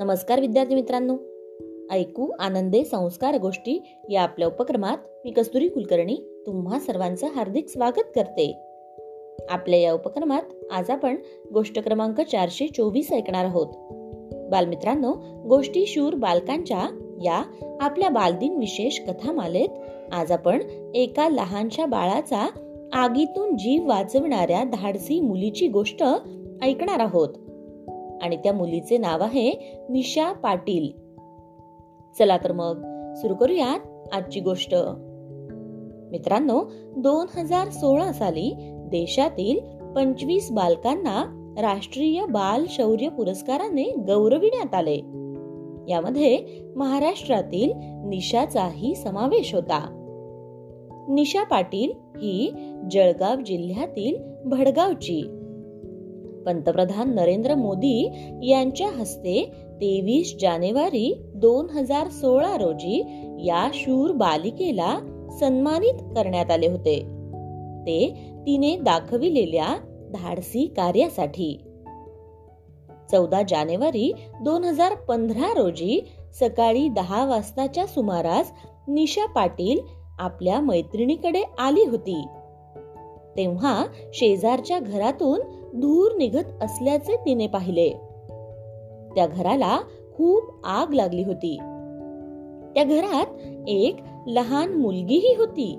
नमस्कार विद्यार्थी मित्रांनो. ऐकू आनंदे संस्कार गोष्टी या आपल्या उपक्रमात मी कस्तुरी कुलकर्णी तुम्हा सर्वांचं हार्दिक स्वागत करते. आपल्या या उपक्रमात आज आपण गोष्ट क्रमांक चारशे चोवीस ऐकणार आहोत. बालमित्रांनो गोष्टी शूर बालकांच्या या आपल्या बालदिन विशेष कथामालेत आज आपण एका लहानशा बाळाचा आगीतून जीव वाचवणाऱ्या धाडसी मुलीची गोष्ट ऐकणार आहोत. आणि त्या मुलीचे नाव आहे निशा पाटील. चला तर मग सुरू करूयात आजची गोष्ट. मित्रांनो दोन हजार सोळा साली देशातील पंचवीस बालकांना राष्ट्रीय बाल शौर्य पुरस्काराने गौरविण्यात आले. यामध्ये महाराष्ट्रातील निशाचाही समावेश होता. निशा पाटील ही जळगाव जिल्ह्यातील भडगावची पंतप्रधान नरेंद्र मोदी यांच्या हस्ते तेवीस जानेवारी दोन हजार सोळा रोजी या शूर बालिकेला सन्मानित करण्यात आले होते. ते तिने दाखविलेल्या धाडसी कार्यासाठी. चौदा जानेवारी दोन हजार पंधरा रोजी सकाळी दहा वाजताच्या सुमारास निशा पाटील आपल्या मैत्रिणीकडे आली होती. तेव्हा शेजारच्या घरातून धूर निघत असल्याचे तिने पाहिले. त्या घराला खूप आग लागली होती. त्या घरात एक लहान मुलगीही होती.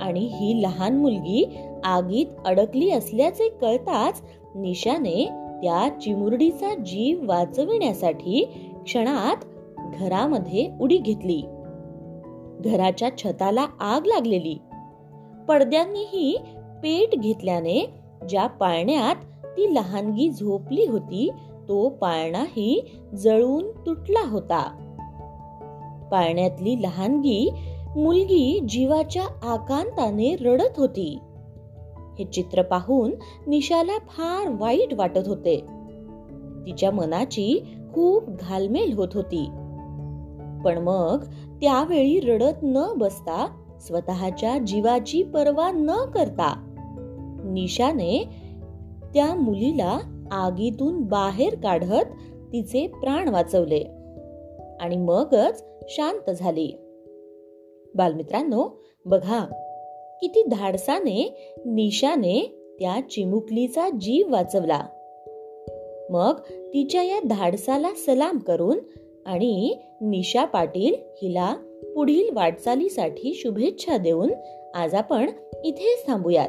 आणि ही लहान मुलगी आगीत अडकली असल्याचे कळताच निशाने त्या चिमुरडीचा जीव वाचविण्यासाठी क्षणात घरामध्ये उडी घेतली. घराच्या छताला आग लागलेली. पडद्यांनीही पेट घेतल्याने ज्या पाळण्यात ती लहानगी झोपली होती तो पाळणाही जळून तुटला होता. पाळण्यातली लहानगी मुलगी जीवाच्या आकांताने रडत होती. हे चित्र पाहून निशाला फार वाईट वाटत होते. तिच्या मनाची खूप घालमेल होत होती. पण मग त्यावेळी रडत न बसता स्वतःच्या जीवाची पर्वा न करता निशाने त्या मुलीला आगीतून बाहेर काढत तिचे प्राण वाचवले आणि मगच शांत झाली. बालमित्रांनो बघा किती धाडसाने निशाने त्या चिमुकलीचा जीव वाचवला. मग तिच्या या धाडसाला सलाम करून आणि निशा पाटील हिला पुढील वाटचालीसाठी शुभेच्छा देऊन आज आपण इथेच थांबूयात.